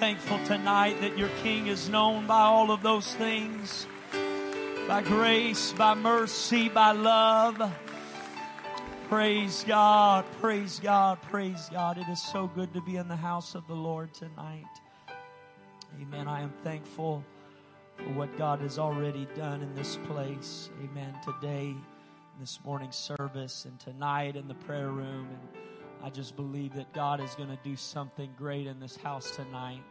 Thankful tonight that your King is known by all of those things? By grace, by mercy, by love. Praise God, praise God, praise God. It is so good to be in the house of the Lord tonight. Amen. I am thankful for what God has already done in this place. Amen. Today, this morning's service, and tonight in the prayer room. And I just believe that God is going to do something great in this house tonight.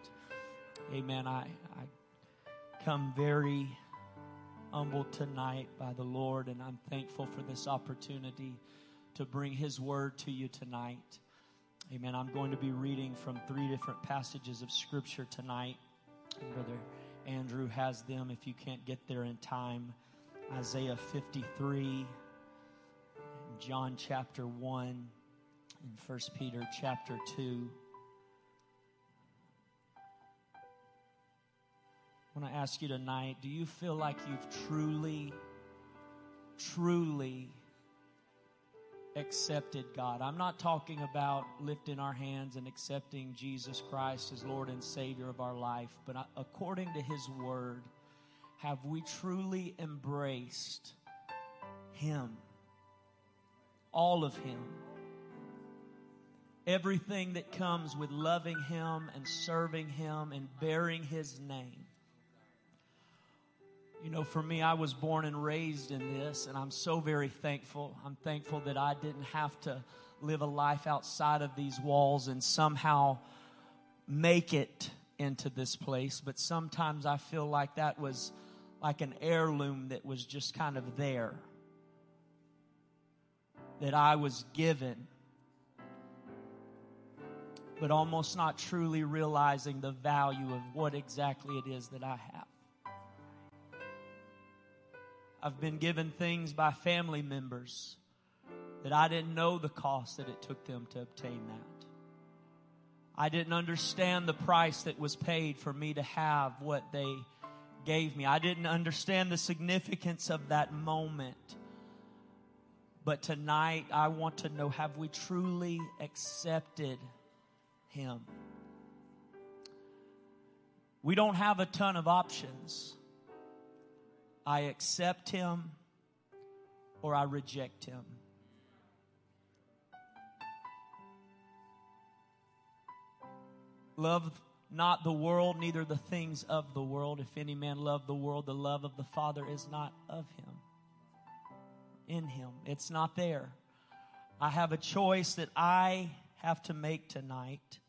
Amen. I, I come very humbled tonight by the Lord, and I'm thankful for this opportunity to bring His word to you tonight. Amen. I'm going to be reading from three different passages of Scripture tonight. Brother Andrew has them if you can't get there in time. Isaiah 53, John chapter 1, and 1 Peter chapter 2. I want to ask you tonight do you feel like you've truly, truly accepted God. I'm not talking about lifting our hands and accepting Jesus Christ as Lord and Savior of our life, but according to His Word, have we truly embraced Him? All of Him. Everything that comes with loving Him and serving Him and bearing His name. You know, for me, I was born and raised in this, and I'm so very thankful. I'm thankful that I didn't have to live a life outside of these walls and somehow make it into this place. But sometimes I feel like that was like an heirloom that was just kind of there, that I was given, but almost not truly realizing the value of what exactly it is that I have. I've been given things by family members that I didn't know the cost that it took them to obtain that. I didn't understand the price that was paid for me to have what they gave me. I didn't understand the significance of that moment. But tonight, I want to know have we truly accepted Him? We don't have a ton of options. I accept him or I reject him. Love not the world, neither the things of the world. If any man love the world, the love of the Father is not of him. In him. It's not there. I have a choice that I have to make tonight,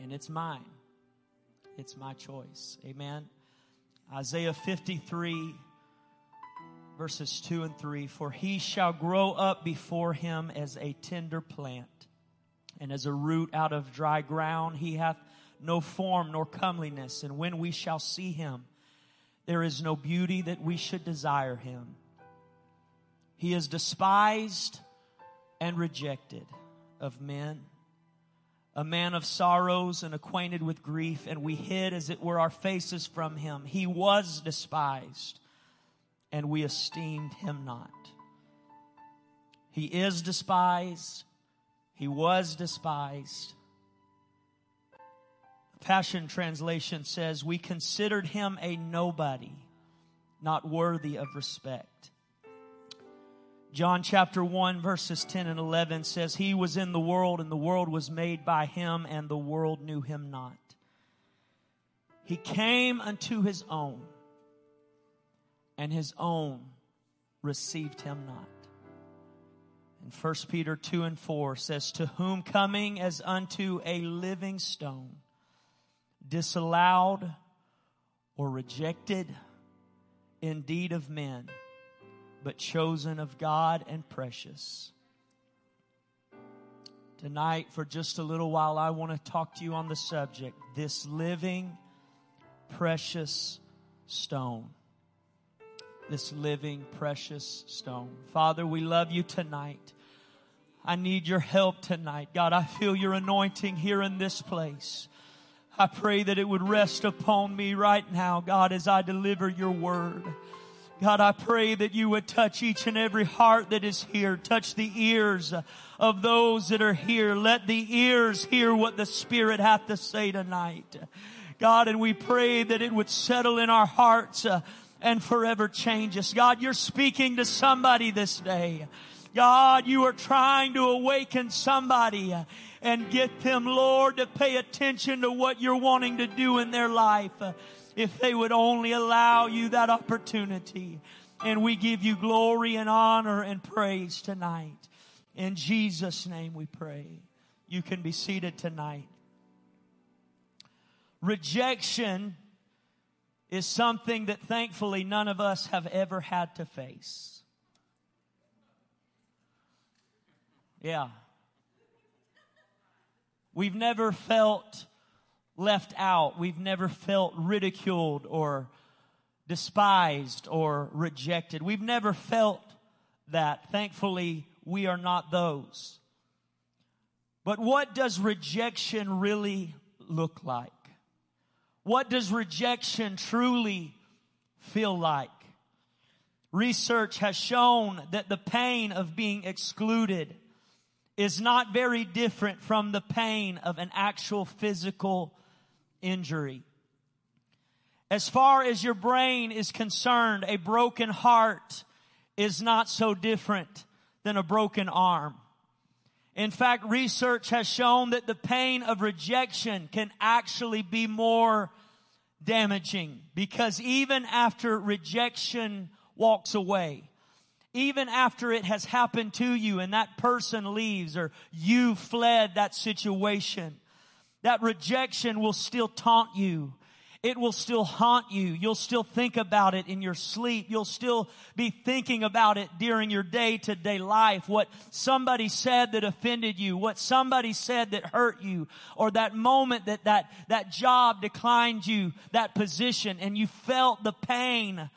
and it's mine. It's my choice. Amen. Isaiah 53, verses 2 and 3 For he shall grow up before him as a tender plant, and as a root out of dry ground. He hath no form nor comeliness, and when we shall see him, there is no beauty that we should desire him. He is despised and rejected of men a man of sorrows and acquainted with grief, and we hid, as it were, our faces from him. He was despised, and we esteemed him not. He is despised, he was despised. Passion Translation says, We considered him a nobody, not worthy of respect. John chapter 1 verses 10 and 11 says, He was in the world and the world was made by him and the world knew him not. He came unto his own and his own received him not. And 1 Peter 2 and 4 says, To whom coming as unto a living stone, disallowed or rejected indeed of men, but chosen of God and precious. Tonight, for just a little while, I want to talk to you on the subject this living, precious stone. This living, precious stone. Father, we love you tonight. I need your help tonight. God, I feel your anointing here in this place. I pray that it would rest upon me right now, God, as I deliver your word. God, I pray that you would touch each and every heart that is here. Touch the ears of those that are here. Let the ears hear what the Spirit hath to say tonight. God, and we pray that it would settle in our hearts uh, and forever change us. God, you're speaking to somebody this day. God, you are trying to awaken somebody and get them, Lord, to pay attention to what you're wanting to do in their life. If they would only allow you that opportunity. And we give you glory and honor and praise tonight. In Jesus' name we pray. You can be seated tonight. Rejection is something that thankfully none of us have ever had to face. Yeah. We've never felt left out. We've never felt ridiculed or despised or rejected. We've never felt that. Thankfully, we are not those. But what does rejection really look like? What does rejection truly feel like? Research has shown that the pain of being excluded is not very different from the pain of an actual physical injury. As far as your brain is concerned, a broken heart is not so different than a broken arm. In fact, research has shown that the pain of rejection can actually be more damaging because even after rejection walks away, even after it has happened to you and that person leaves or you fled that situation, that rejection will still taunt you. It will still haunt you. You'll still think about it in your sleep. You'll still be thinking about it during your day to day life. What somebody said that offended you, what somebody said that hurt you, or that moment that that, that job declined you, that position, and you felt the pain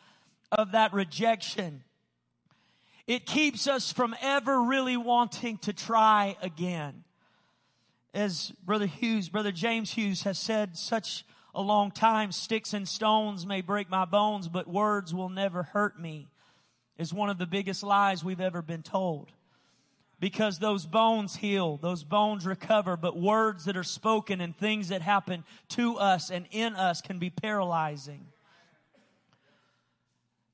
of that rejection. It keeps us from ever really wanting to try again as Brother Hughes, Brother James Hughes has said such a long time, sticks and stones may break my bones, but words will never hurt me, is one of the biggest lies we've ever been told. Because those bones heal, those bones recover, but words that are spoken and things that happen to us and in us can be paralyzing.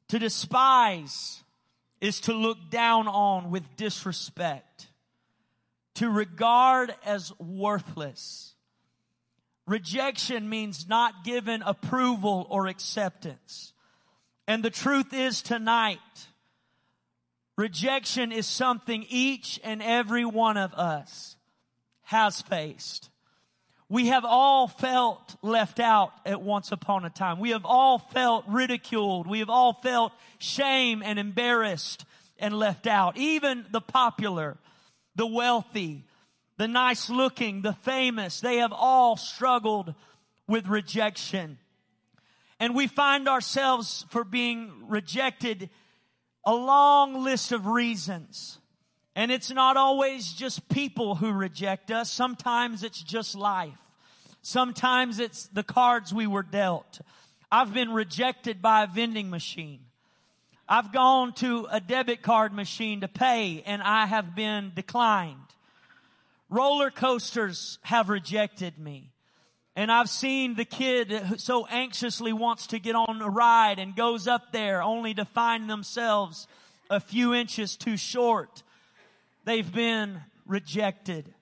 To despise is to look down on with disrespect to regard as worthless. Rejection means not given approval or acceptance. And the truth is tonight, rejection is something each and every one of us has faced. We have all felt left out at once upon a time. We have all felt ridiculed. We have all felt shame and embarrassed and left out. Even the popular the wealthy, the nice looking, the famous, they have all struggled with rejection. And we find ourselves for being rejected a long list of reasons. And it's not always just people who reject us. Sometimes it's just life. Sometimes it's the cards we were dealt. I've been rejected by a vending machine. I've gone to a debit card machine to pay and I have been declined. Roller coasters have rejected me. And I've seen the kid who so anxiously wants to get on a ride and goes up there only to find themselves a few inches too short. They've been rejected.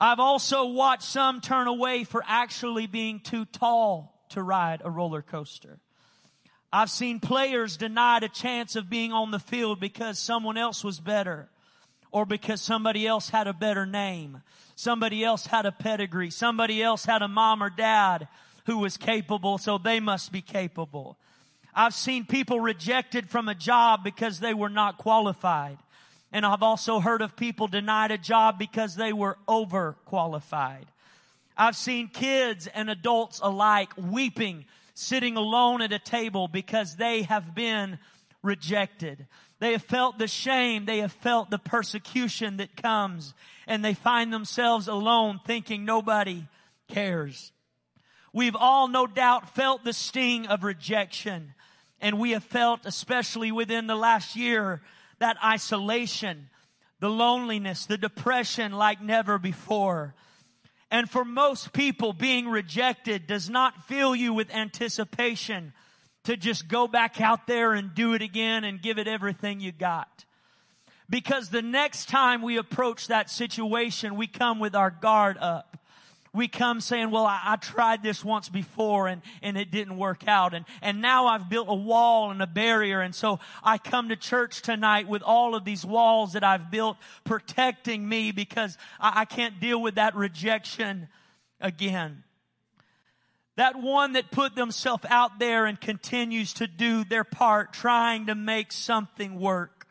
I've also watched some turn away for actually being too tall to ride a roller coaster. I've seen players denied a chance of being on the field because someone else was better or because somebody else had a better name. Somebody else had a pedigree. Somebody else had a mom or dad who was capable, so they must be capable. I've seen people rejected from a job because they were not qualified. And I've also heard of people denied a job because they were overqualified. I've seen kids and adults alike weeping sitting alone at a table because they have been rejected. They have felt the shame. They have felt the persecution that comes and they find themselves alone thinking nobody cares. We've all no doubt felt the sting of rejection. And we have felt, especially within the last year, that isolation, the loneliness, the depression like never before. And for most people, being rejected does not fill you with anticipation to just go back out there and do it again and give it everything you got. Because the next time we approach that situation, we come with our guard up we come saying, well, I, I, tried this once before and, and it didn't work out. And, and now I've built a wall and a barrier. And so I come to church tonight with all of these walls that I've built protecting me because I, I can't deal with that rejection again. That one that put themselves out there and continues to do their part trying to make something work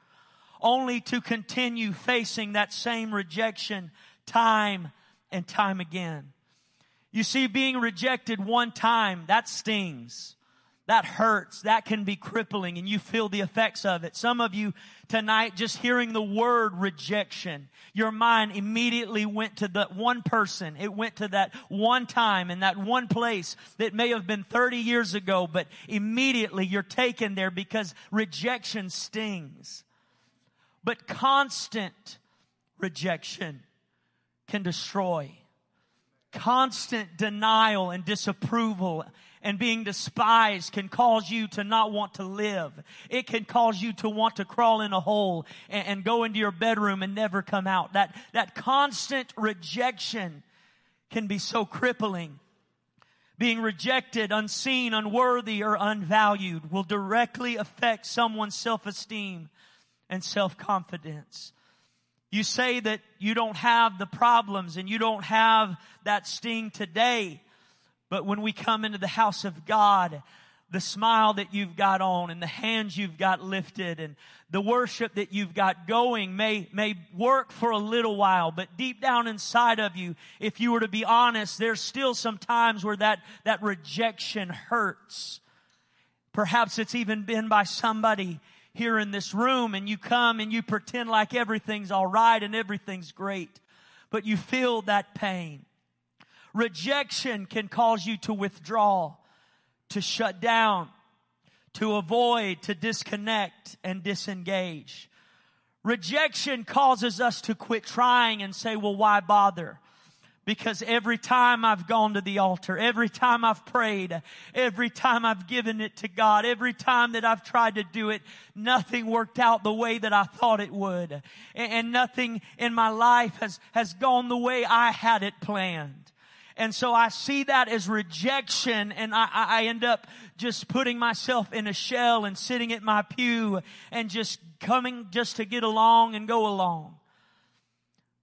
only to continue facing that same rejection time and time again. You see, being rejected one time, that stings. That hurts. That can be crippling and you feel the effects of it. Some of you tonight, just hearing the word rejection, your mind immediately went to that one person. It went to that one time and that one place that may have been 30 years ago, but immediately you're taken there because rejection stings. But constant rejection can destroy constant denial and disapproval and being despised can cause you to not want to live. It can cause you to want to crawl in a hole and, and, go into your bedroom and never come out. That, that constant rejection can be so crippling. Being rejected, unseen, unworthy, or unvalued will directly affect someone's self-esteem and self-confidence. You say that you don't have the problems and you don't have that sting today. But when we come into the house of God, the smile that you've got on and the hands you've got lifted and the worship that you've got going may, may work for a little while, but deep down inside of you, if you were to be honest, there's still some times where that, that rejection hurts. Perhaps it's even been by somebody here in this room and you come and you pretend like everything's all right and everything's great, but you feel that pain. Rejection can cause you to withdraw, to shut down, to avoid, to disconnect and disengage. Rejection causes us to quit trying and say, well, why bother? Because every time I've gone to the altar, every time I've prayed, every time I've given it to God, every time that I've tried to do it, nothing worked out the way that I thought it would. And nothing in my life has, has gone the way I had it planned. And so I see that as rejection and I, I end up just putting myself in a shell and sitting at my pew and just coming just to get along and go along.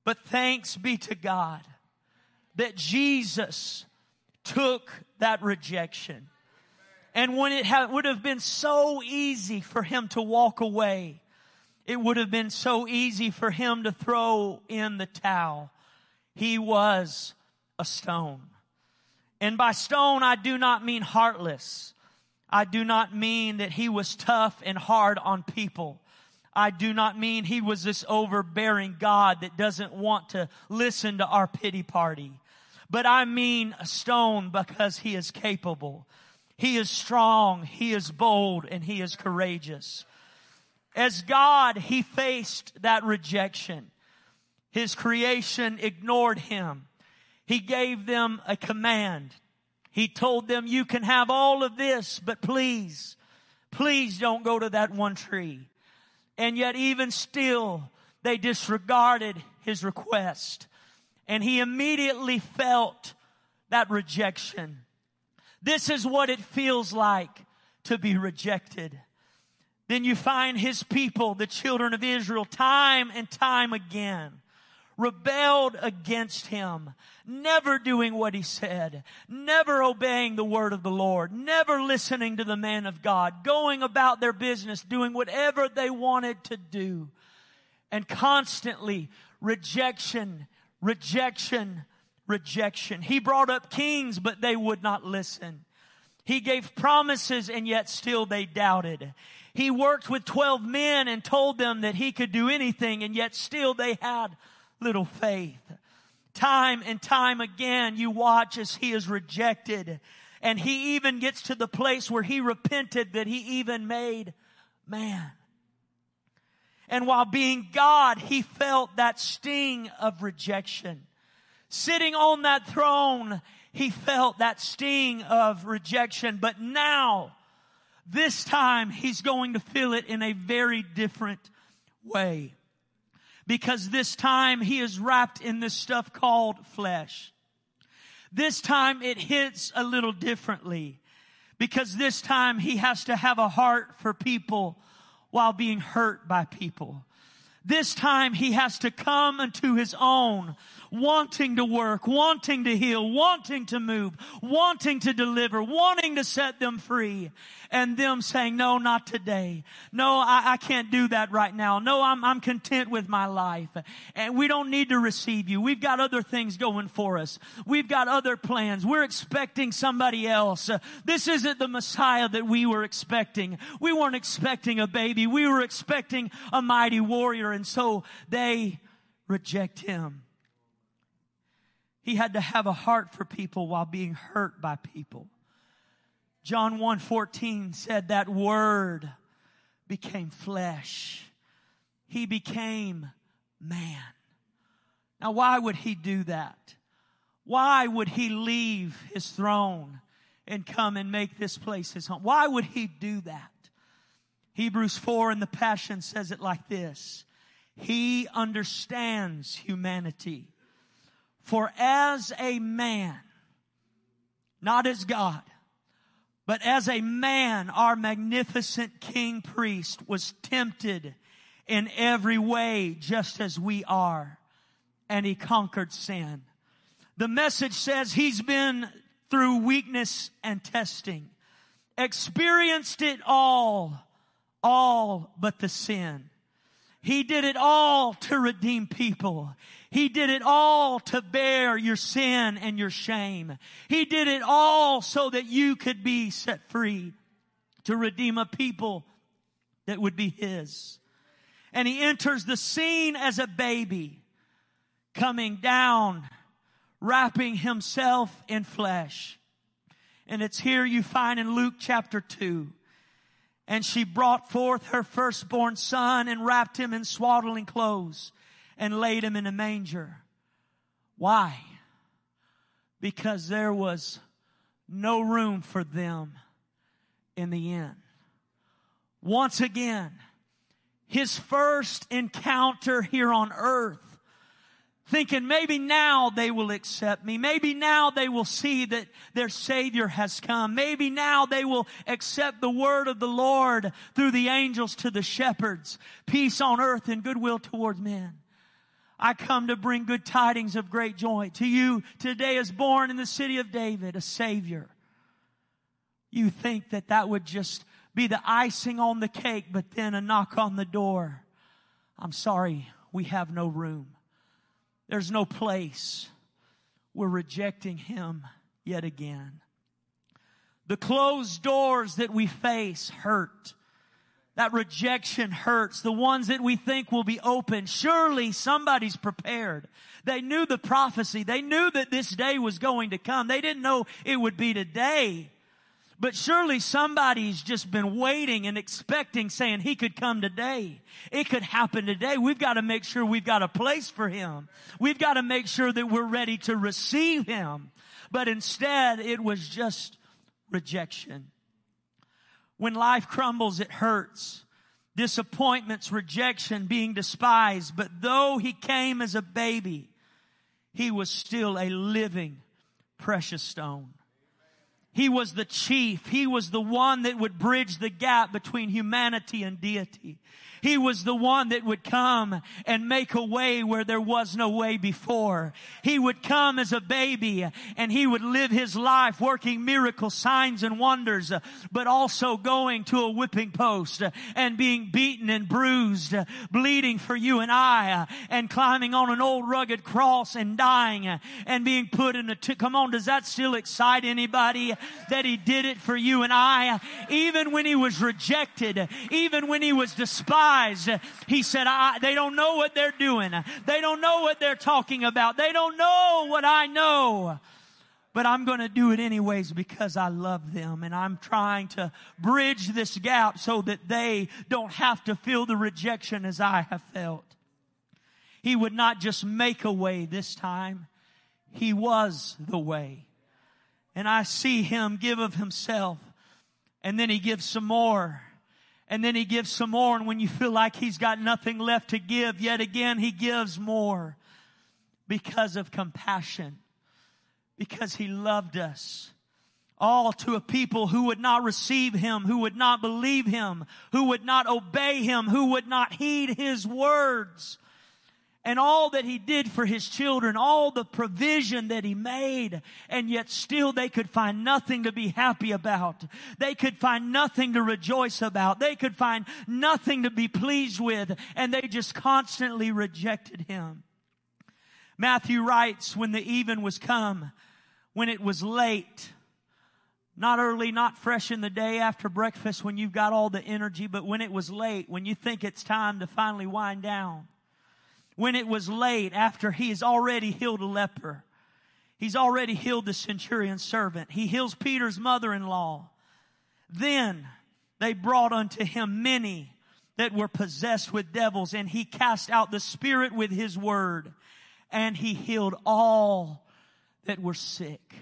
But thanks be to God that Jesus took that rejection. And when it ha- would have been so easy for him to walk away, it would have been so easy for him to throw in the towel. He was a stone. And by stone, I do not mean heartless. I do not mean that he was tough and hard on people. I do not mean he was this overbearing God that doesn't want to listen to our pity party but I mean a stone because he is capable. He is strong, he is bold, and he is courageous. As God, he faced that rejection. His creation ignored him. He gave them a command. He told them, you can have all of this, but please, please don't go to that one tree. And yet even still, they disregarded his request and he immediately felt that rejection. This is what it feels like to be rejected. Then you find his people, the children of Israel, time and time again rebelled against him, never doing what he said, never obeying the word of the Lord, never listening to the man of God, going about their business, doing whatever they wanted to do, and constantly rejection rejection, rejection. He brought up kings, but they would not listen. He gave promises and yet still they doubted. He worked with 12 men and told them that he could do anything and yet still they had little faith. Time and time again you watch as he is rejected And he even gets to the place where he repented that he even made man. And while being God, he felt that sting of rejection. Sitting on that throne, he felt that sting of rejection. But now, this time, he's going to feel it in a very different way. Because this time he is wrapped in this stuff called flesh. This time it hits a little differently. Because this time he has to have a heart for people while being hurt by people. This time he has to come unto his own wanting to work, wanting to heal, wanting to move, wanting to deliver, wanting to set them free. And them saying, no, not today. No, I, I can't do that right now. No, I'm, I'm content with my life. And we don't need to receive you. We've got other things going for us. We've got other plans. We're expecting somebody else. This isn't the Messiah that we were expecting. We weren't expecting a baby. We were expecting a mighty warrior. And so they reject him. He had to have a heart for people while being hurt by people. John 1:14 said that word became flesh. He became man. Now why would he do that? Why would he leave his throne and come and make this place his home? Why would he do that? Hebrews 4 in the Passion says it like this. He understands humanity for as a man, not as God, but as a man, our magnificent king priest was tempted in every way just as we are. And he conquered sin. The message says he's been through weakness and testing, experienced it all, all but the sin. He did it all to redeem people. He did it all to bear your sin and your shame. He did it all so that you could be set free to redeem a people that would be His. And He enters the scene as a baby coming down, wrapping Himself in flesh. And it's here you find in Luke chapter 2. And she brought forth her firstborn son and wrapped him in swaddling clothes and laid him in a manger. Why? Because there was no room for them in the inn. Once again, his first encounter here on earth thinking maybe now they will accept me. Maybe now they will see that their Savior has come. Maybe now they will accept the word of the Lord through the angels to the shepherds. Peace on earth and goodwill towards men. I come to bring good tidings of great joy. To you today is born in the city of David a Savior. You think that that would just be the icing on the cake, but then a knock on the door. I'm sorry, we have no room. There's no place. We're rejecting Him yet again. The closed doors that we face hurt. That rejection hurts. The ones that we think will be open. Surely somebody's prepared. They knew the prophecy. They knew that this day was going to come. They didn't know it would be today. But surely somebody's just been waiting and expecting saying he could come today. It could happen today. We've got to make sure we've got a place for him. We've got to make sure that we're ready to receive him. But instead it was just rejection. When life crumbles, it hurts. Disappointments, rejection, being despised. But though he came as a baby, he was still a living precious stone. He was the chief. He was the one that would bridge the gap between humanity and deity. He was the one that would come and make a way where there was no way before. He would come as a baby and he would live his life working miracle signs and wonders, but also going to a whipping post and being beaten and bruised, bleeding for you and I, and climbing on an old rugged cross and dying and being put in a, t- come on, does that still excite anybody that he did it for you and I? Even when he was rejected, even when he was despised, He said, they don't know what they're doing. They don't know what they're talking about. They don't know what I know. but I'm going to do it anyways because I love them and I'm trying to bridge this gap so that they don't have to feel the rejection as I have felt. He would not just make a way this time. He was the way. And I see him give of himself and then he gives some more and then he gives some more. And when you feel like he's got nothing left to give, yet again, he gives more because of compassion because he loved us. All to a people who would not receive him, who would not believe him, who would not obey him, who would not heed his words. And all that he did for his children, all the provision that he made, and yet still they could find nothing to be happy about. They could find nothing to rejoice about. They could find nothing to be pleased with, and they just constantly rejected him. Matthew writes, when the even was come, when it was late. Not early, not fresh in the day after breakfast when you've got all the energy, but when it was late, when you think it's time to finally wind down. When it was late after he has already healed a leper. He's already healed the centurion's servant. He heals Peter's mother-in-law. Then they brought unto him many that were possessed with devils and he cast out the spirit with his word and he healed all that were sick.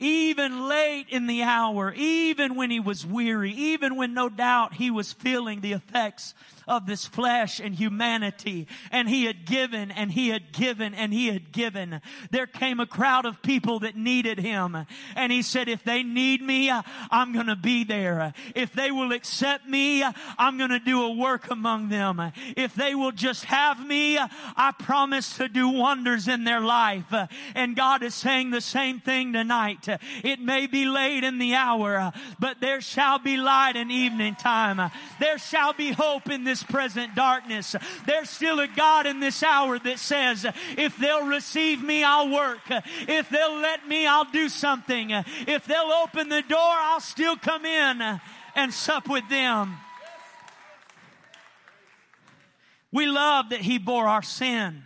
Even late in the hour, even when he was weary, even when no doubt he was feeling the effects of this flesh and humanity. And he had given and he had given and he had given. There came a crowd of people that needed him. And he said, if they need me, I'm to be there. If they will accept me, I'm to do a work among them. If they will just have me, I promise to do wonders in their life. And God is saying the same thing tonight. It may be late in the hour, but there shall be light in evening time. There shall be hope in this present darkness. There's still a God in this hour that says, if they'll receive me, I'll work. If they'll let me, I'll do something. If they'll open the door, I'll still come in and sup with them. We love that he bore our sin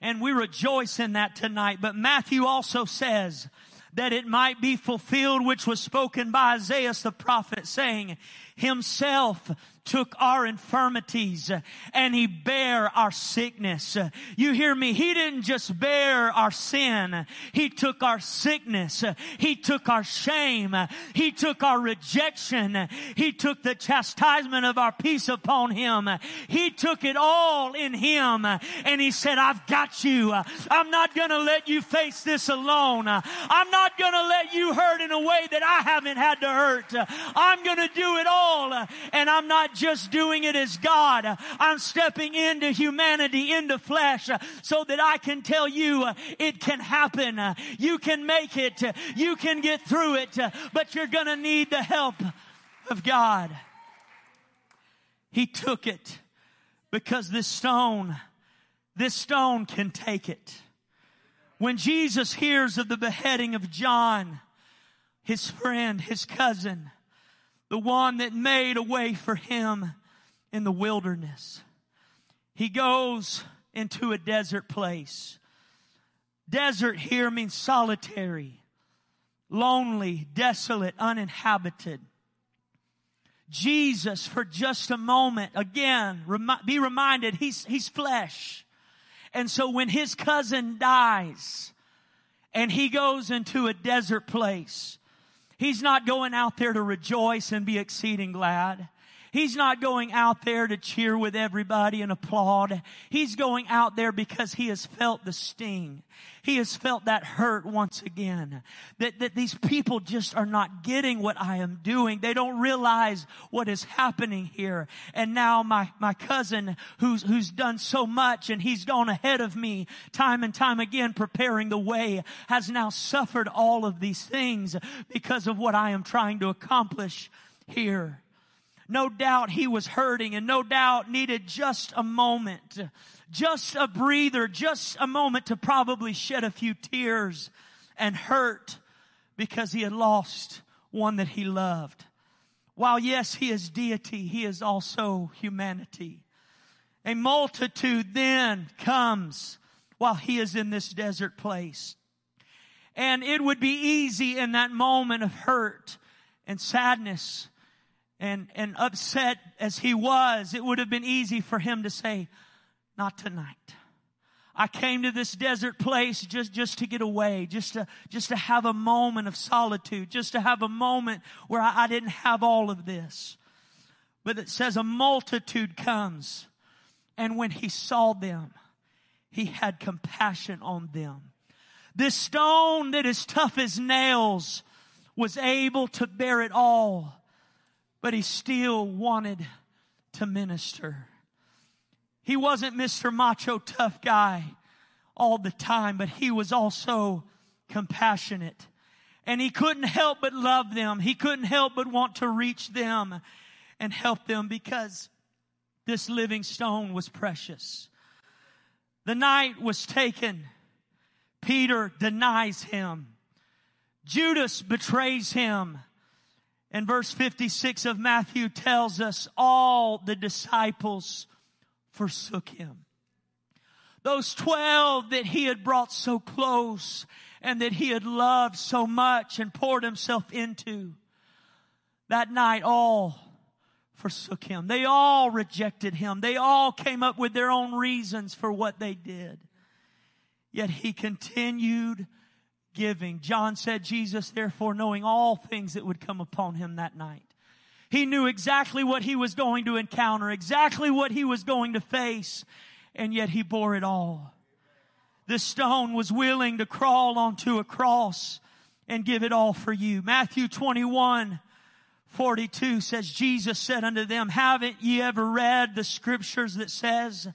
and we rejoice in that tonight. But Matthew also says that it might be fulfilled which was spoken by Isaiah the prophet saying, himself took our infirmities and he bare our sickness. You hear me? He didn't just bear our sin. He took our sickness. He took our shame. He took our rejection. He took the chastisement of our peace upon him. He took it all in him and he said, I've got you. I'm not going to let you face this alone. I'm not going to let you hurt in a way that I haven't had to hurt. I'm going to do it all and I'm not just doing it as God. I'm stepping into humanity, into flesh, so that I can tell you it can happen. You can make it. You can get through it, but you're to need the help of God. He took it because this stone, this stone can take it. When Jesus hears of the beheading of John, his friend, his cousin, the one that made a way for him in the wilderness. He goes into a desert place. Desert here means solitary, lonely, desolate, uninhabited. Jesus, for just a moment, again, be reminded he's, he's flesh. And so when his cousin dies and he goes into a desert place, He's not going out there to rejoice and be exceeding glad. He's not going out there to cheer with everybody and applaud. He's going out there because he has felt the sting. He has felt that hurt once again. That, that these people just are not getting what I am doing. They don't realize what is happening here. And now my, my cousin who's, who's done so much and he's gone ahead of me time and time again preparing the way has now suffered all of these things because of what I am trying to accomplish here. No doubt he was hurting and no doubt needed just a moment, just a breather, just a moment to probably shed a few tears and hurt because he had lost one that he loved. While yes, he is deity, he is also humanity. A multitude then comes while he is in this desert place. And it would be easy in that moment of hurt and sadness and, and upset as he was, it would have been easy for him to say, not tonight. I came to this desert place just, just to get away, just to, just to have a moment of solitude, just to have a moment where I, I didn't have all of this. But it says a multitude comes and when he saw them, he had compassion on them. This stone that is tough as nails was able to bear it all, but he still wanted to minister. He wasn't Mr. Macho tough guy all the time, but he was also compassionate. And he couldn't help but love them. He couldn't help but want to reach them and help them because this living stone was precious. The night was taken. Peter denies him. Judas betrays him. And verse 56 of Matthew tells us all the disciples forsook him. Those 12 that he had brought so close and that he had loved so much and poured himself into, that night all forsook him. They all rejected him. They all came up with their own reasons for what they did. Yet he continued giving. John said, Jesus, therefore, knowing all things that would come upon him that night. He knew exactly what he was going to encounter, exactly what he was going to face, and yet he bore it all. This stone was willing to crawl onto a cross and give it all for you. Matthew 21, 42 says, Jesus said unto them, haven't ye ever read the scriptures that says,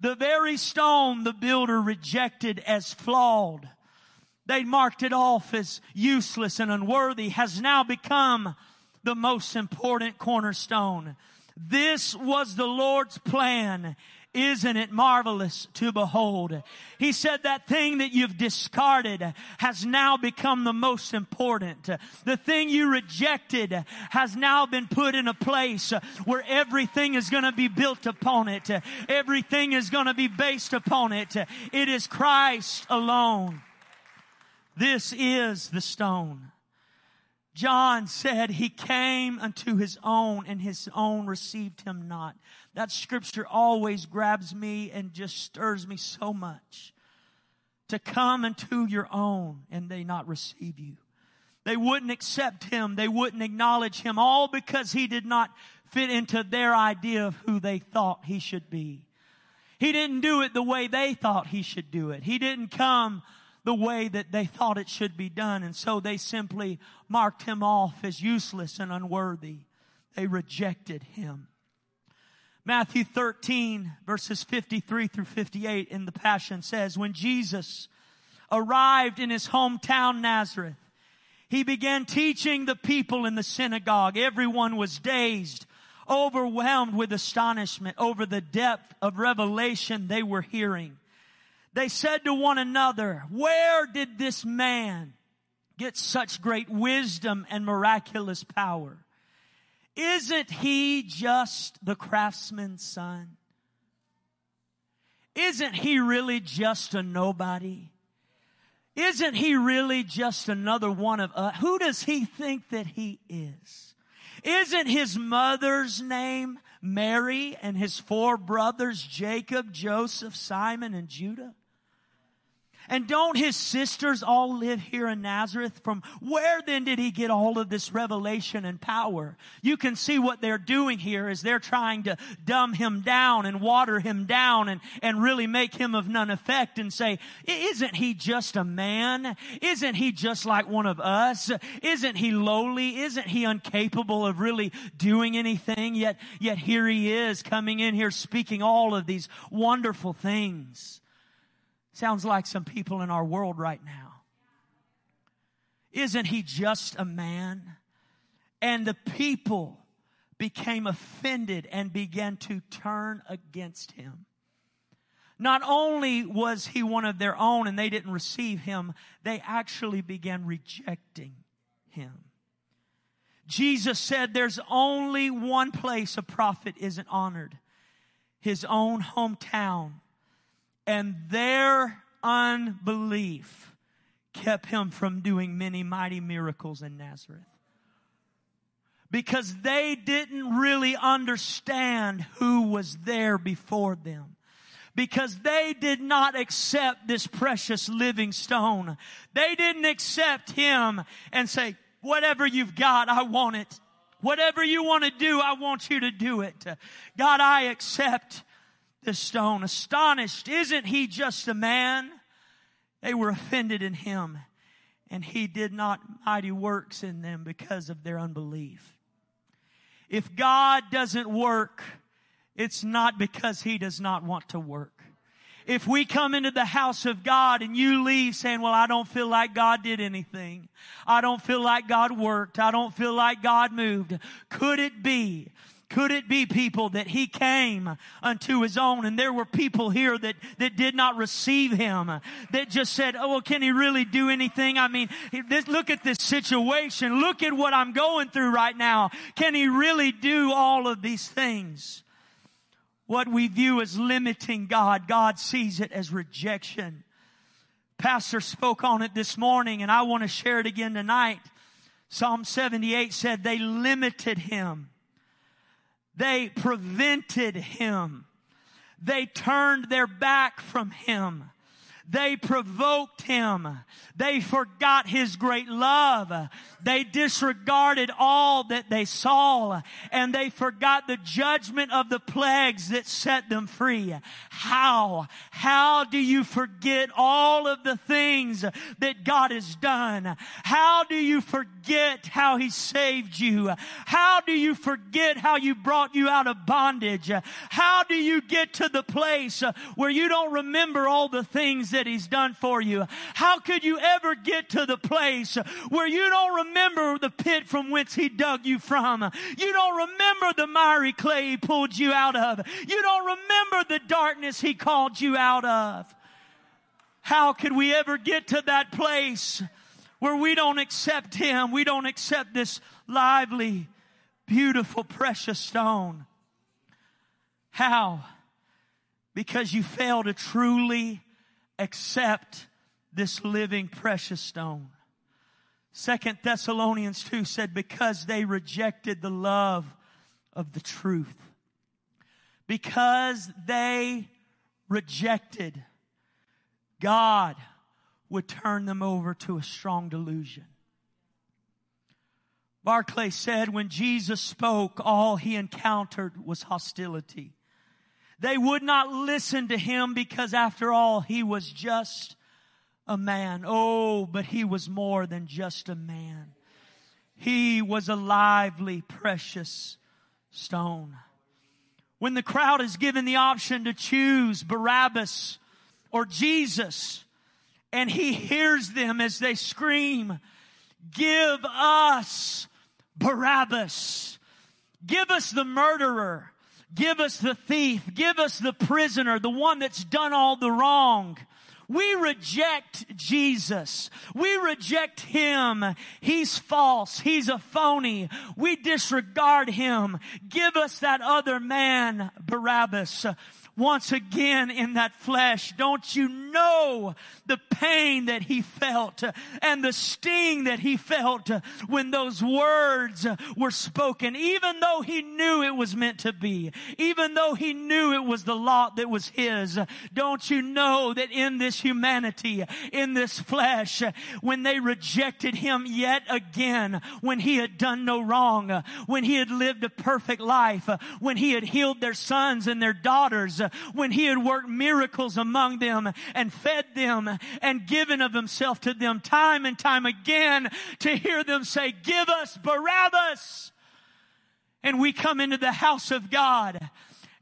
the very stone the builder rejected as flawed they marked it off as useless and unworthy has now become the most important cornerstone. This was the Lord's plan. Isn't it marvelous to behold? He said that thing that you've discarded has now become the most important. The thing you rejected has now been put in a place where everything is going to be built upon it. Everything is going to be based upon it. It is Christ alone. This is the stone. John said he came unto his own and his own received him not. That scripture always grabs me and just stirs me so much. To come unto your own and they not receive you. They wouldn't accept him. They wouldn't acknowledge him all because he did not fit into their idea of who they thought he should be. He didn't do it the way they thought he should do it. He didn't come the way that they thought it should be done. And so they simply marked him off as useless and unworthy. They rejected him. Matthew 13 verses 53 through 58 in the Passion says, when Jesus arrived in his hometown Nazareth, he began teaching the people in the synagogue. Everyone was dazed, overwhelmed with astonishment over the depth of revelation they were hearing. They said to one another, where did this man get such great wisdom and miraculous power? Isn't he just the craftsman's son? Isn't he really just a nobody? Isn't he really just another one of us? Who does he think that he is? Isn't his mother's name Mary and his four brothers Jacob, Joseph, Simon, and Judah? And don't his sisters all live here in Nazareth? From where then did he get all of this revelation and power? You can see what they're doing here is they're trying to dumb him down and water him down and, and really make him of none effect and say, isn't he just a man? Isn't he just like one of us? Isn't he lowly? Isn't he incapable of really doing anything? Yet, yet here he is coming in here speaking all of these wonderful things. Sounds like some people in our world right now. Isn't he just a man? And the people became offended and began to turn against him. Not only was he one of their own and they didn't receive him, they actually began rejecting him. Jesus said there's only one place a prophet isn't honored. His own hometown and their unbelief kept him from doing many mighty miracles in Nazareth. Because they didn't really understand who was there before them because they did not accept this precious living stone. They didn't accept him and say, whatever you've got, I want it. Whatever you want to do, I want you to do it. God, I accept this stone. Astonished, isn't he just a man? They were offended in him and he did not mighty works in them because of their unbelief. If God doesn't work, it's not because he does not want to work. If we come into the house of God and you leave saying, well, I don't feel like God did anything. I don't feel like God worked. I don't feel like God moved. Could it be could it be people that he came unto his own and there were people here that, that did not receive him, that just said, oh, well, can he really do anything? I mean, this, look at this situation. Look at what I'm going through right now. Can he really do all of these things? What we view as limiting God, God sees it as rejection. Pastor spoke on it this morning and I want to share it again tonight. Psalm 78 said they limited him. They prevented him. They turned their back from him. They provoked him. They forgot his great love. They disregarded all that they saw and they forgot the judgment of the plagues that set them free. How? How do you forget all of the things that God has done? How do you forget how he saved you? How do you forget how you brought you out of bondage? How do you get to the place where you don't remember all the things that he's done for you? How could you ever get to the place where you don't remember the pit from whence he dug you from? You don't remember the miry clay he pulled you out of. You don't remember the darkness he called you out of. How could we ever get to that place where we don't accept him? We don't accept this lively, beautiful, precious stone. How? Because you fail to truly accept this living precious stone. Second Thessalonians 2 said, because they rejected the love of the truth. Because they rejected, God would turn them over to a strong delusion. Barclay said when Jesus spoke, all he encountered was hostility. They would not listen to him because after all, he was just a man. Oh, but he was more than just a man. He was a lively, precious stone. When the crowd is given the option to choose Barabbas or Jesus, and he hears them as they scream, give us Barabbas. Give us the murderer. Give us the thief. Give us the prisoner, the one that's done all the wrong. We reject Jesus. We reject Him. He's false. He's a phony. We disregard Him. Give us that other man, Barabbas once again in that flesh. Don't you know the pain that he felt and the sting that he felt when those words were spoken, even though he knew it was meant to be, even though he knew it was the lot that was his. Don't you know that in this humanity, in this flesh, when they rejected him yet again, when he had done no wrong, when he had lived a perfect life, when he had healed their sons and their daughters, Uh, when he had worked miracles among them and fed them and given of himself to them time and time again to hear them say, give us Barabbas. And we come into the house of God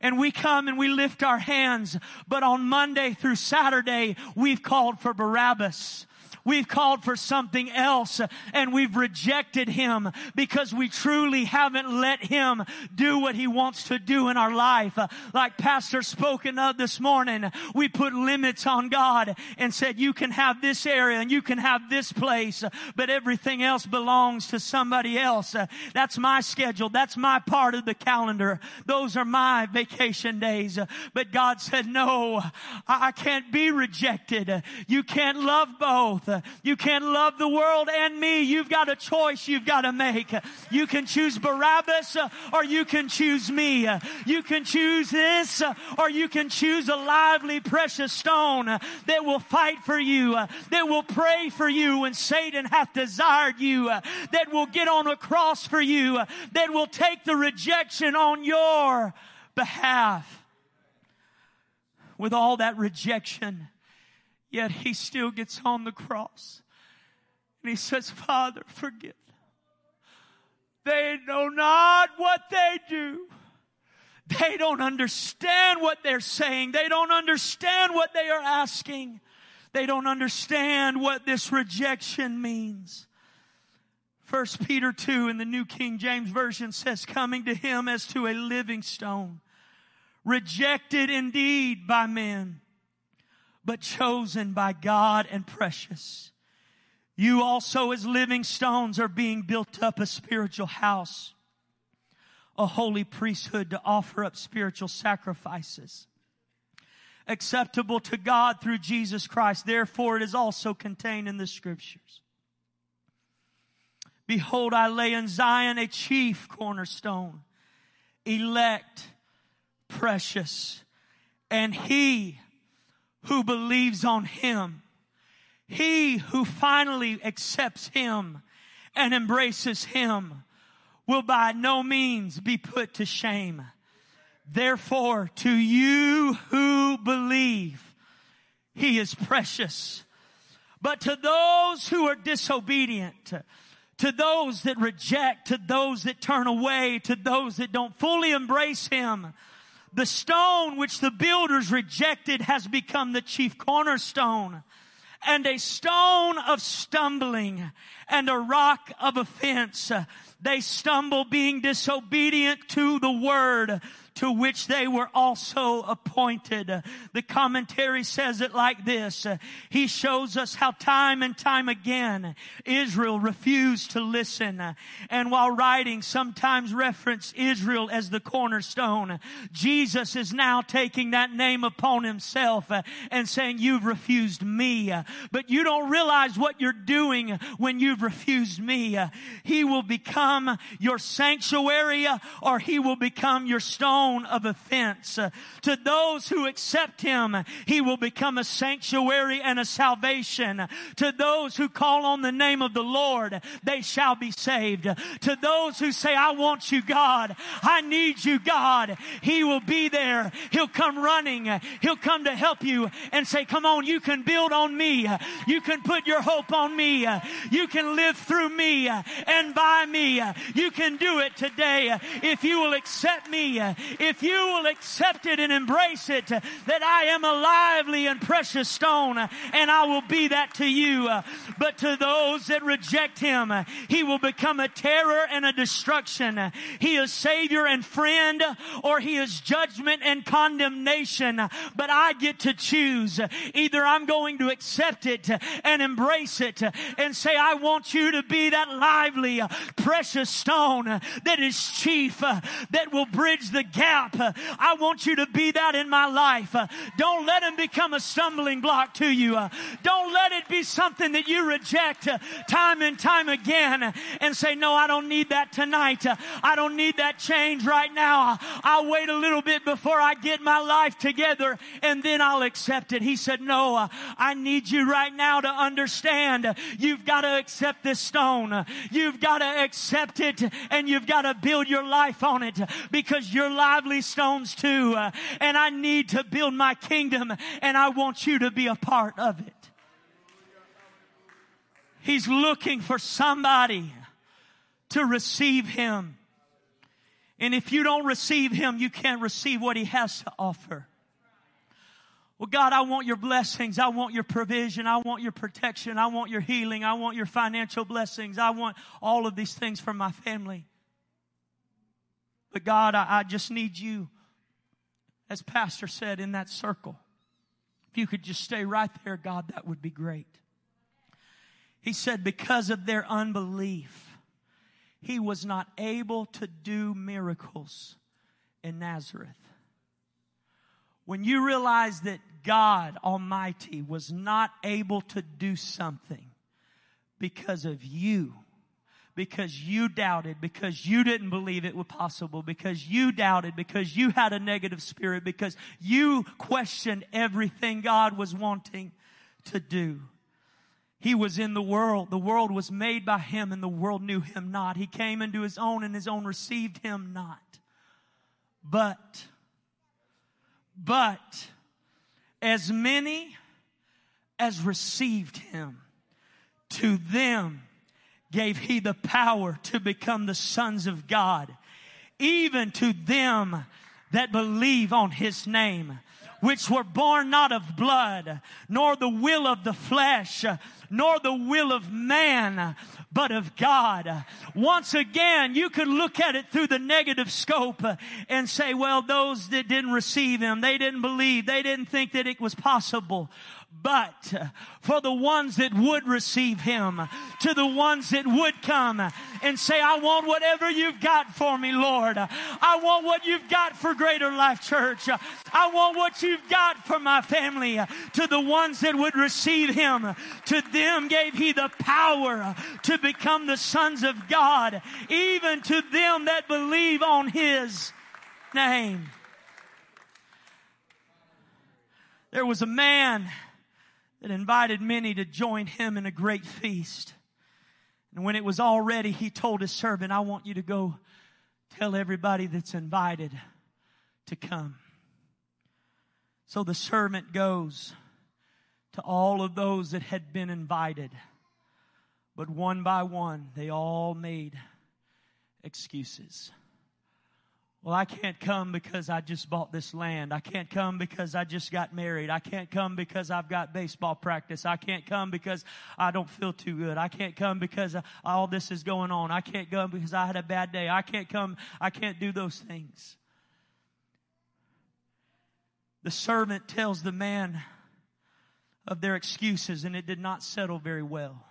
and we come and we lift our hands. But on Monday through Saturday, we've called for Barabbas. We've called for something else and we've rejected him because we truly haven't let him do what he wants to do in our life. Like Pastor spoken of uh, this morning, we put limits on God and said, you can have this area and you can have this place, but everything else belongs to somebody else. That's my schedule. That's my part of the calendar. Those are my vacation days. But God said, no, I can't be rejected. You can't love both. You can't love the world and me. You've got a choice you've got to make. You can choose Barabbas uh, or you can choose me. You can choose this uh, or you can choose a lively, precious stone that will fight for you, uh, that will pray for you when Satan hath desired you, that will get on a cross for you, that will take the rejection on your behalf. With all that rejection, Yet he still gets on the cross and he says, Father, forgive. They know not what they do. They don't understand what they're saying. They don't understand what they are asking. They don't understand what this rejection means. First Peter 2 in the New King James Version says, coming to him as to a living stone, rejected indeed by men, but chosen by God and precious. You also as living stones are being built up a spiritual house, a holy priesthood to offer up spiritual sacrifices acceptable to God through Jesus Christ. Therefore it is also contained in the scriptures. Behold, I lay in Zion a chief cornerstone, elect, precious, and he who believes on him, he who finally accepts him and embraces him will by no means be put to shame. Therefore, to you who believe, he is precious. But to those who are disobedient, to those that reject, to those that turn away, to those that don't fully embrace him, the stone which the builders rejected has become the chief cornerstone and a stone of stumbling and a rock of offense. They stumble being disobedient to the word to which they were also appointed. The commentary says it like this. He shows us how time and time again Israel refused to listen. And while writing, sometimes reference Israel as the cornerstone. Jesus is now taking that name upon himself and saying, you've refused me. But you don't realize what you're doing when you've refused me. He will become your sanctuary or he will become your stone of offense. Uh, to those who accept him, he will become a sanctuary and a salvation. To those who call on the name of the Lord, they shall be saved. To those who say, I want you, God. I need you, God. He will be there. He'll come running. He'll come to help you and say, come on, you can build on me. You can put your hope on me. You can live through me and by me. You can do it today if you will accept me if you will accept it and embrace it, that I am a lively and precious stone and I will be that to you. But to those that reject him, he will become a terror and a destruction. He is savior and friend or he is judgment and condemnation. But I get to choose. Either I'm going to accept it and embrace it and say, I want you to be that lively, precious stone that is chief, that will bridge the gap I want you to be that in my life. Don't let him become a stumbling block to you. Don't let it be something that you reject time and time again and say, no, I don't need that tonight. I don't need that change right now. I'll wait a little bit before I get my life together and then I'll accept it. He said, no, I need you right now to understand you've got to accept this stone. You've got to accept it and you've got to build your life on it because your life lively stones too. Uh, and I need to build my kingdom and I want you to be a part of it. He's looking for somebody to receive him. And if you don't receive him, you can't receive what he has to offer. Well, God, I want your blessings. I want your provision. I want your protection. I want your healing. I want your financial blessings. I want all of these things for my family. But God, I, I just need you, as Pastor said, in that circle. If you could just stay right there, God, that would be great. He said, because of their unbelief, he was not able to do miracles in Nazareth. when you realize that God Almighty was not able to do something because of you, because you doubted, because you didn't believe it was possible, because you doubted, because you had a negative spirit, because you questioned everything God was wanting to do. He was in the world. The world was made by him and the world knew him not. He came into his own and his own received him not. But, but, as many as received him, to them gave he the power to become the sons of God, even to them that believe on his name, which were born not of blood, nor the will of the flesh, nor the will of man, but of God. Once again, you could look at it through the negative scope and say, well, those that didn't receive him, they didn't believe, they didn't think that it was possible but for the ones that would receive him, to the ones that would come and say, I want whatever you've got for me, Lord. I want what you've got for Greater Life Church. I want what you've got for my family. To the ones that would receive him, to them gave he the power to become the sons of God, even to them that believe on his name. There was a man that invited many to join him in a great feast. And when it was all ready, he told his servant, I want you to go tell everybody that's invited to come. So the servant goes to all of those that had been invited. But one by one, they all made excuses. Well, I can't come because I just bought this land. I can't come because I just got married. I can't come because I've got baseball practice. I can't come because I don't feel too good. I can't come because all this is going on. I can't come because I had a bad day. I can't come. I can't do those things. The servant tells the man of their excuses and it did not settle very well.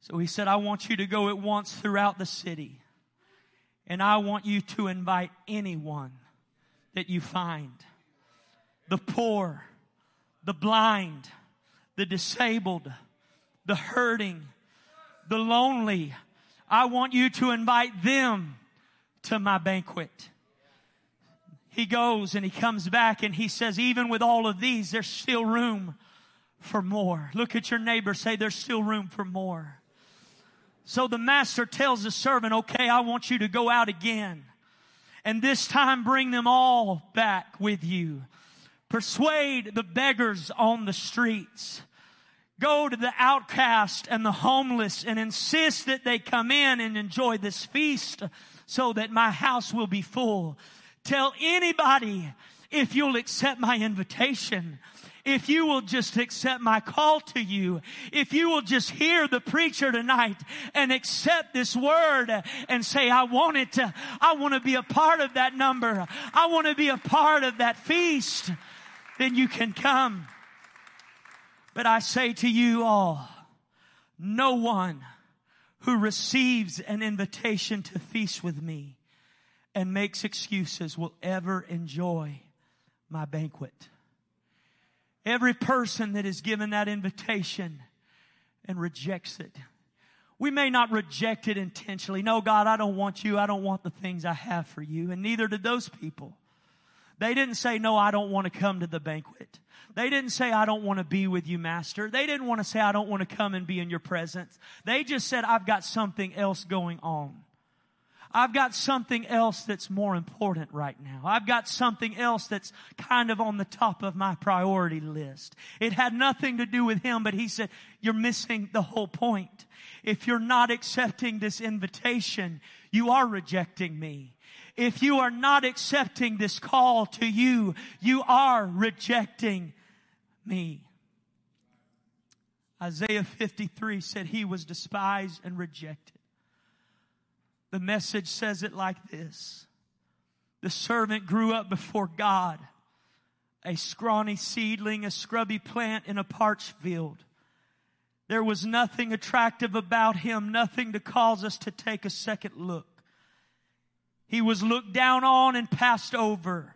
So he said, I want you to go at once throughout the city and I want you to invite anyone that you find. The poor, the blind, the disabled, the hurting, the lonely. I want you to invite them to my banquet. He goes and he comes back and he says, even with all of these, there's still room for more. Look at your neighbor, say, there's still room for more. So the master tells the servant, okay, I want you to go out again. And this time bring them all back with you. Persuade the beggars on the streets. Go to the outcast and the homeless and insist that they come in and enjoy this feast so that my house will be full. Tell anybody if you'll accept my invitation if you will just accept my call to you, if you will just hear the preacher tonight and accept this word and say, I want it to, I want to be a part of that number. I want to be a part of that feast. Then you can come. But I say to you all, no one who receives an invitation to feast with me and makes excuses will ever enjoy my banquet. Every person that is given that invitation and rejects it. We may not reject it intentionally. No, God, I don't want you. I don't want the things I have for you. And neither did those people. They didn't say, no, I don't want to come to the banquet. They didn't say, I don't want to be with you, master. They didn't want to say, I don't want to come and be in your presence. They just said, I've got something else going on. I've got something else that's more important right now. I've got something else that's kind of on the top of my priority list. It had nothing to do with him, but he said, you're missing the whole point. If you're not accepting this invitation, you are rejecting me. If you are not accepting this call to you, you are rejecting me. Isaiah 53 said he was despised and rejected the message says it like this. The servant grew up before God, a scrawny seedling, a scrubby plant in a parched field. There was nothing attractive about him, nothing to cause us to take a second look. He was looked down on and passed over.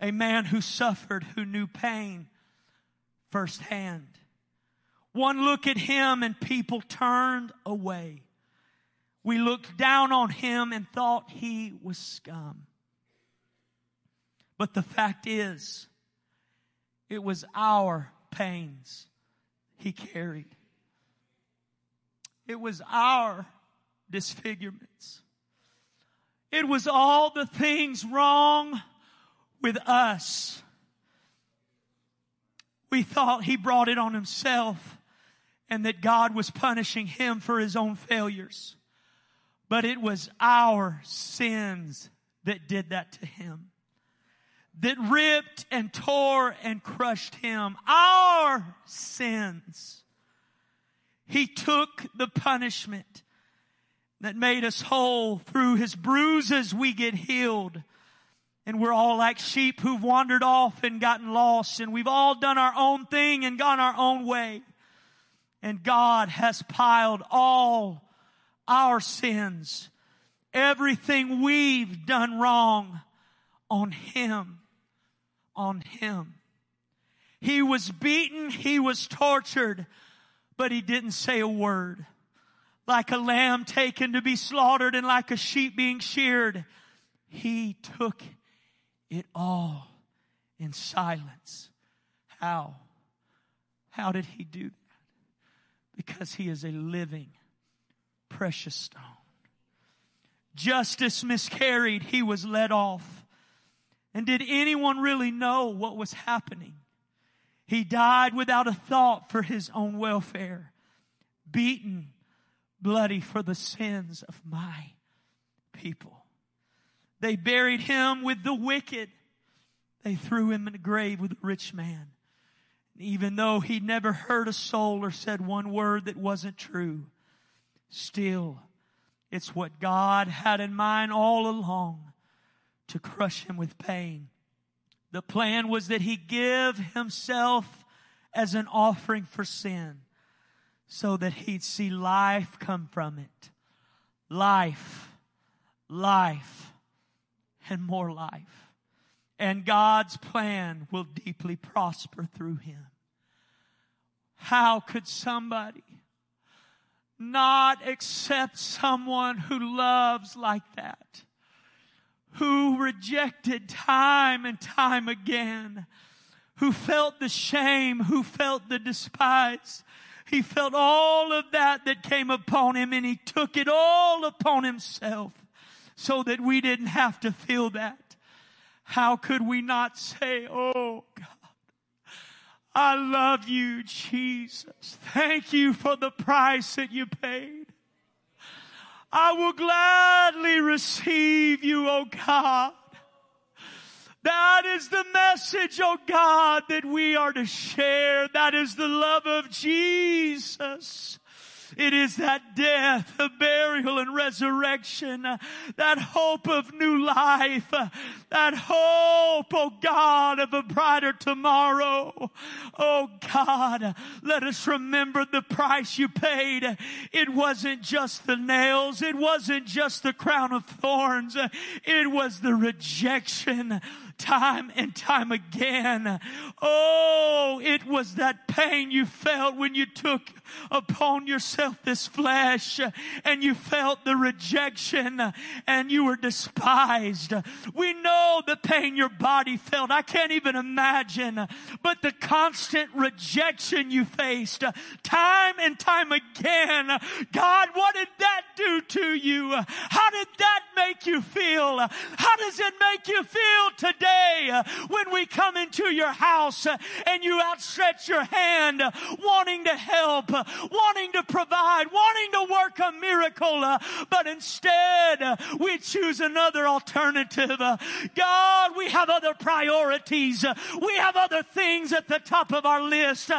a man who suffered, who knew pain firsthand. One look at him and people turned away. We looked down on him and thought he was scum. But the fact is, it was our pains he carried. It was our disfigurements. It was all the things wrong with us. We thought he brought it on himself and that God was punishing him for his own failures. But it was our sins that did that to him. That ripped and tore and crushed him. Our sins. He took the punishment that made us whole. Through his bruises we get healed. And we're all like sheep who've wandered off and gotten lost and we've all done our own thing and gone our own way. And God has piled all our sins, everything we've done wrong on Him. On Him. He was beaten, He was tortured, but He didn't say a word. Like a lamb taken to be slaughtered and like a sheep being sheared, He took it all in silence. How? How did He do that? Because He is a living, precious stone. Justice miscarried. He was let off. And did anyone really know what was happening? He died without a thought for his own welfare, beaten, bloody for the sins of my people. They buried him with the wicked. They threw him in the grave with a rich man. And Even though he never hurt a soul or said one word that wasn't true, Still, it's what God had in mind all along to crush him with pain. The plan was that he give himself as an offering for sin so that he'd see life come from it. Life, life, and more life. And God's plan will deeply prosper through him. How could somebody not accept someone who loves like that, who rejected time and time again, who felt the shame, who felt the despise. He felt all of that that came upon him and he took it all upon himself so that we didn't have to feel that. How could we not say, Oh God, I love you, Jesus. Thank you for the price that you paid. I will gladly receive you, oh God. That is the message, oh God, that we are to share. That is the love of Jesus. It is that death, the burial and resurrection, that hope of new life, that hope, oh God, of a brighter tomorrow. Oh God, let us remember the price you paid. It wasn't just the nails. It wasn't just the crown of thorns. It was the rejection time and time again. Oh, it was that pain you felt when you took upon yourself this flesh and you felt the rejection and you were despised. We know the pain your body felt. I can't even imagine, but the constant rejection you faced time and time again. God, what did that do to you? How did that make you feel? How does it make you feel today? Day uh, when we come into your house uh, and you outstretch your hand uh, wanting to help, wanting to provide, wanting to work a miracle, but instead we choose another alternative. God, we have other priorities. We have other things at the top of our list.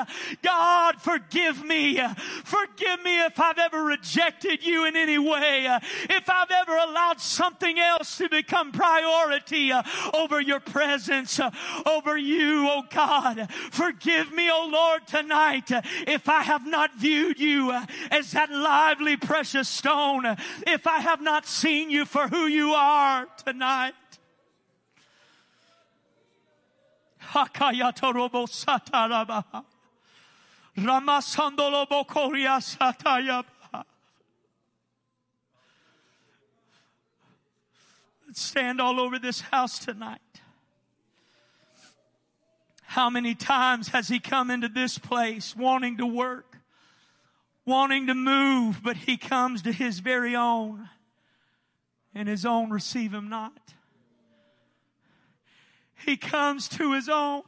God, forgive me. Forgive me if I've ever rejected you in any way. If I've ever allowed something else to become priority over your presence uh, over you, oh God. Forgive me, oh Lord, tonight uh, if I have not viewed you uh, as that lively, precious stone, if I have not seen you for who you are tonight. Let's stand all over this house tonight. How many times has he come into this place wanting to work, wanting to move, but he comes to his very own and his own receive him not. He comes to his own.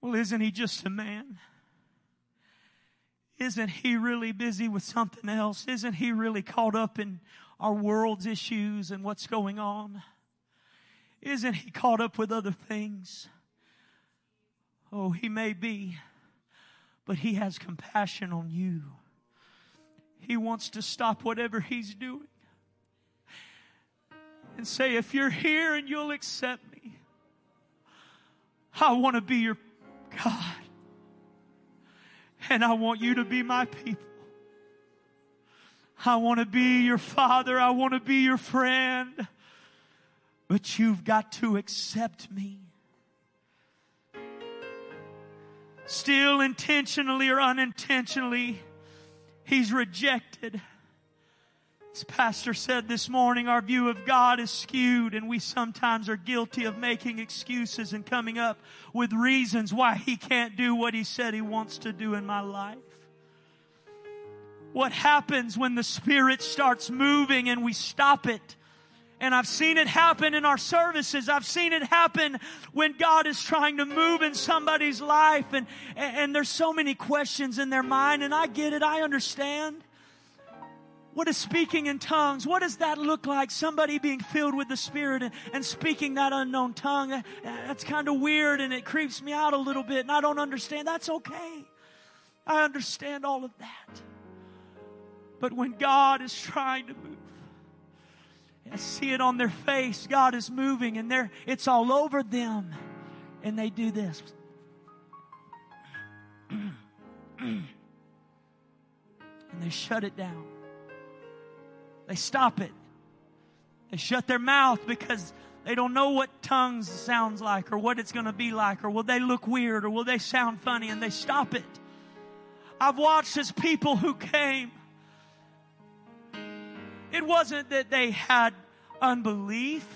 Well, isn't he just a man? Isn't he really busy with something else? Isn't he really caught up in our world's issues and what's going on? Isn't he caught up with other things? Oh, he may be, but he has compassion on you. He wants to stop whatever he's doing and say, if you're here and you'll accept me, I want to be your God. And I want you to be my people. I want to be your father. I want to be your friend. But you've got to accept me. Still intentionally or unintentionally, he's rejected. As Pastor said this morning, our view of God is skewed and we sometimes are guilty of making excuses and coming up with reasons why He can't do what He said He wants to do in my life. What happens when the Spirit starts moving and we stop it? And I've seen it happen in our services. I've seen it happen when God is trying to move in somebody's life and, and there's so many questions in their mind and I get it. I understand. What is speaking in tongues? What does that look like? Somebody being filled with the Spirit and, and speaking that unknown tongue. That's kind of weird and it creeps me out a little bit and I don't understand. That's okay. I understand all of that. But when God is trying to move, I see it on their face. God is moving and they're, it's all over them. And they do this. and they shut it down. They stop it. They shut their mouth because they don't know what tongues sounds like or what it's going to be like or will they look weird or will they sound funny and they stop it. I've watched as people who came. It wasn't that they had unbelief.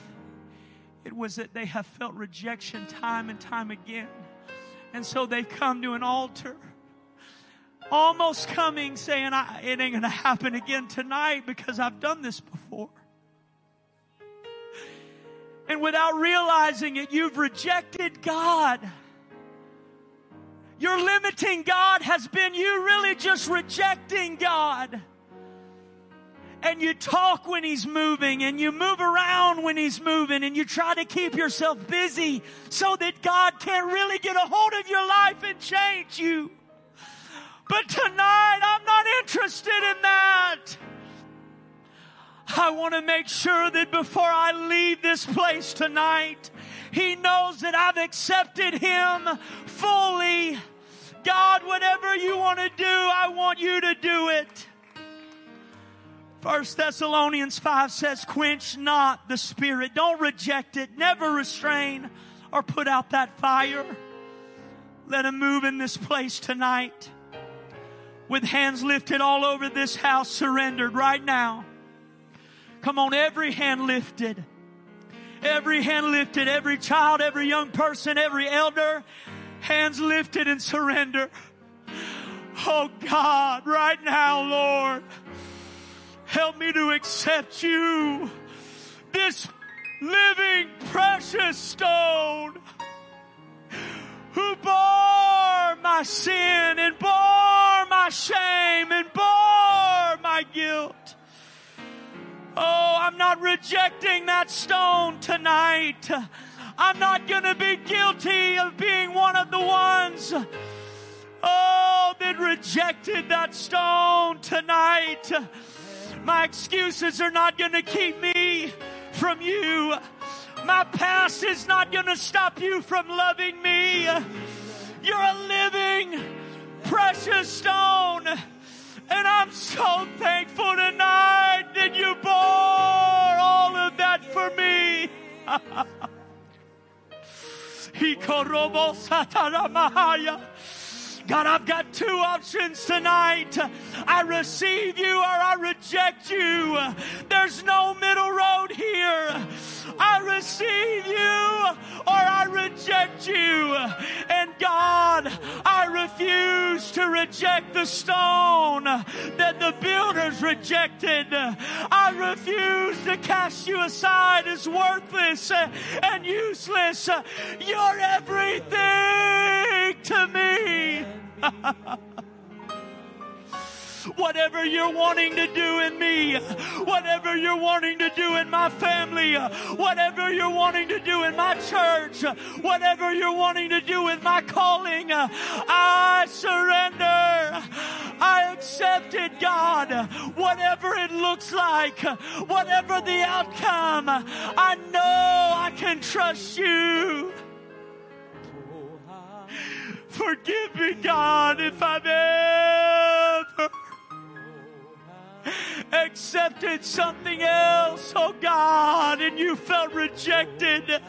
It was that they have felt rejection time and time again. And so they've come to an altar almost coming saying, it ain't going to happen again tonight because I've done this before. And without realizing it, you've rejected God. Your limiting God has been you really just rejecting God. And you talk when He's moving and you move around when He's moving and you try to keep yourself busy so that God can't really get a hold of your life and change you. But tonight, I'm not interested in that. I want to make sure that before I leave this place tonight, He knows that I've accepted Him fully. God, whatever you want to do, I want you to do it. First Thessalonians 5 says, quench not the spirit. Don't reject it. Never restrain or put out that fire. Let him move in this place tonight with hands lifted all over this house, surrendered right now. Come on, every hand lifted. Every hand lifted, every child, every young person, every elder, hands lifted and surrender. Oh God, right now, Lord, help me to accept you, this living precious stone who bore my sin and bore my shame and bore my guilt. Oh, I'm not rejecting that stone tonight. I'm not going to be guilty of being one of the ones, oh, that rejected that stone tonight. My excuses are not going to keep me from you. My past is not going to stop you from loving me. You're a living, precious stone. And I'm so thankful tonight that you bore all of that for me. God, I've got two options tonight. I receive you or I reject you. There's no middle road here. I receive you or I reject you. And God, I refuse to reject the stone that the builders rejected. I refuse to cast you aside as worthless and useless. You're everything to me. whatever you're wanting to do in me, whatever you're wanting to do in my family, whatever you're wanting to do in my church, whatever you're wanting to do with my calling, I surrender. I accept it, God. Whatever it looks like, whatever the outcome, I know I can trust you. Forgive me, God, if I've ever accepted something else, oh God, and you felt rejected.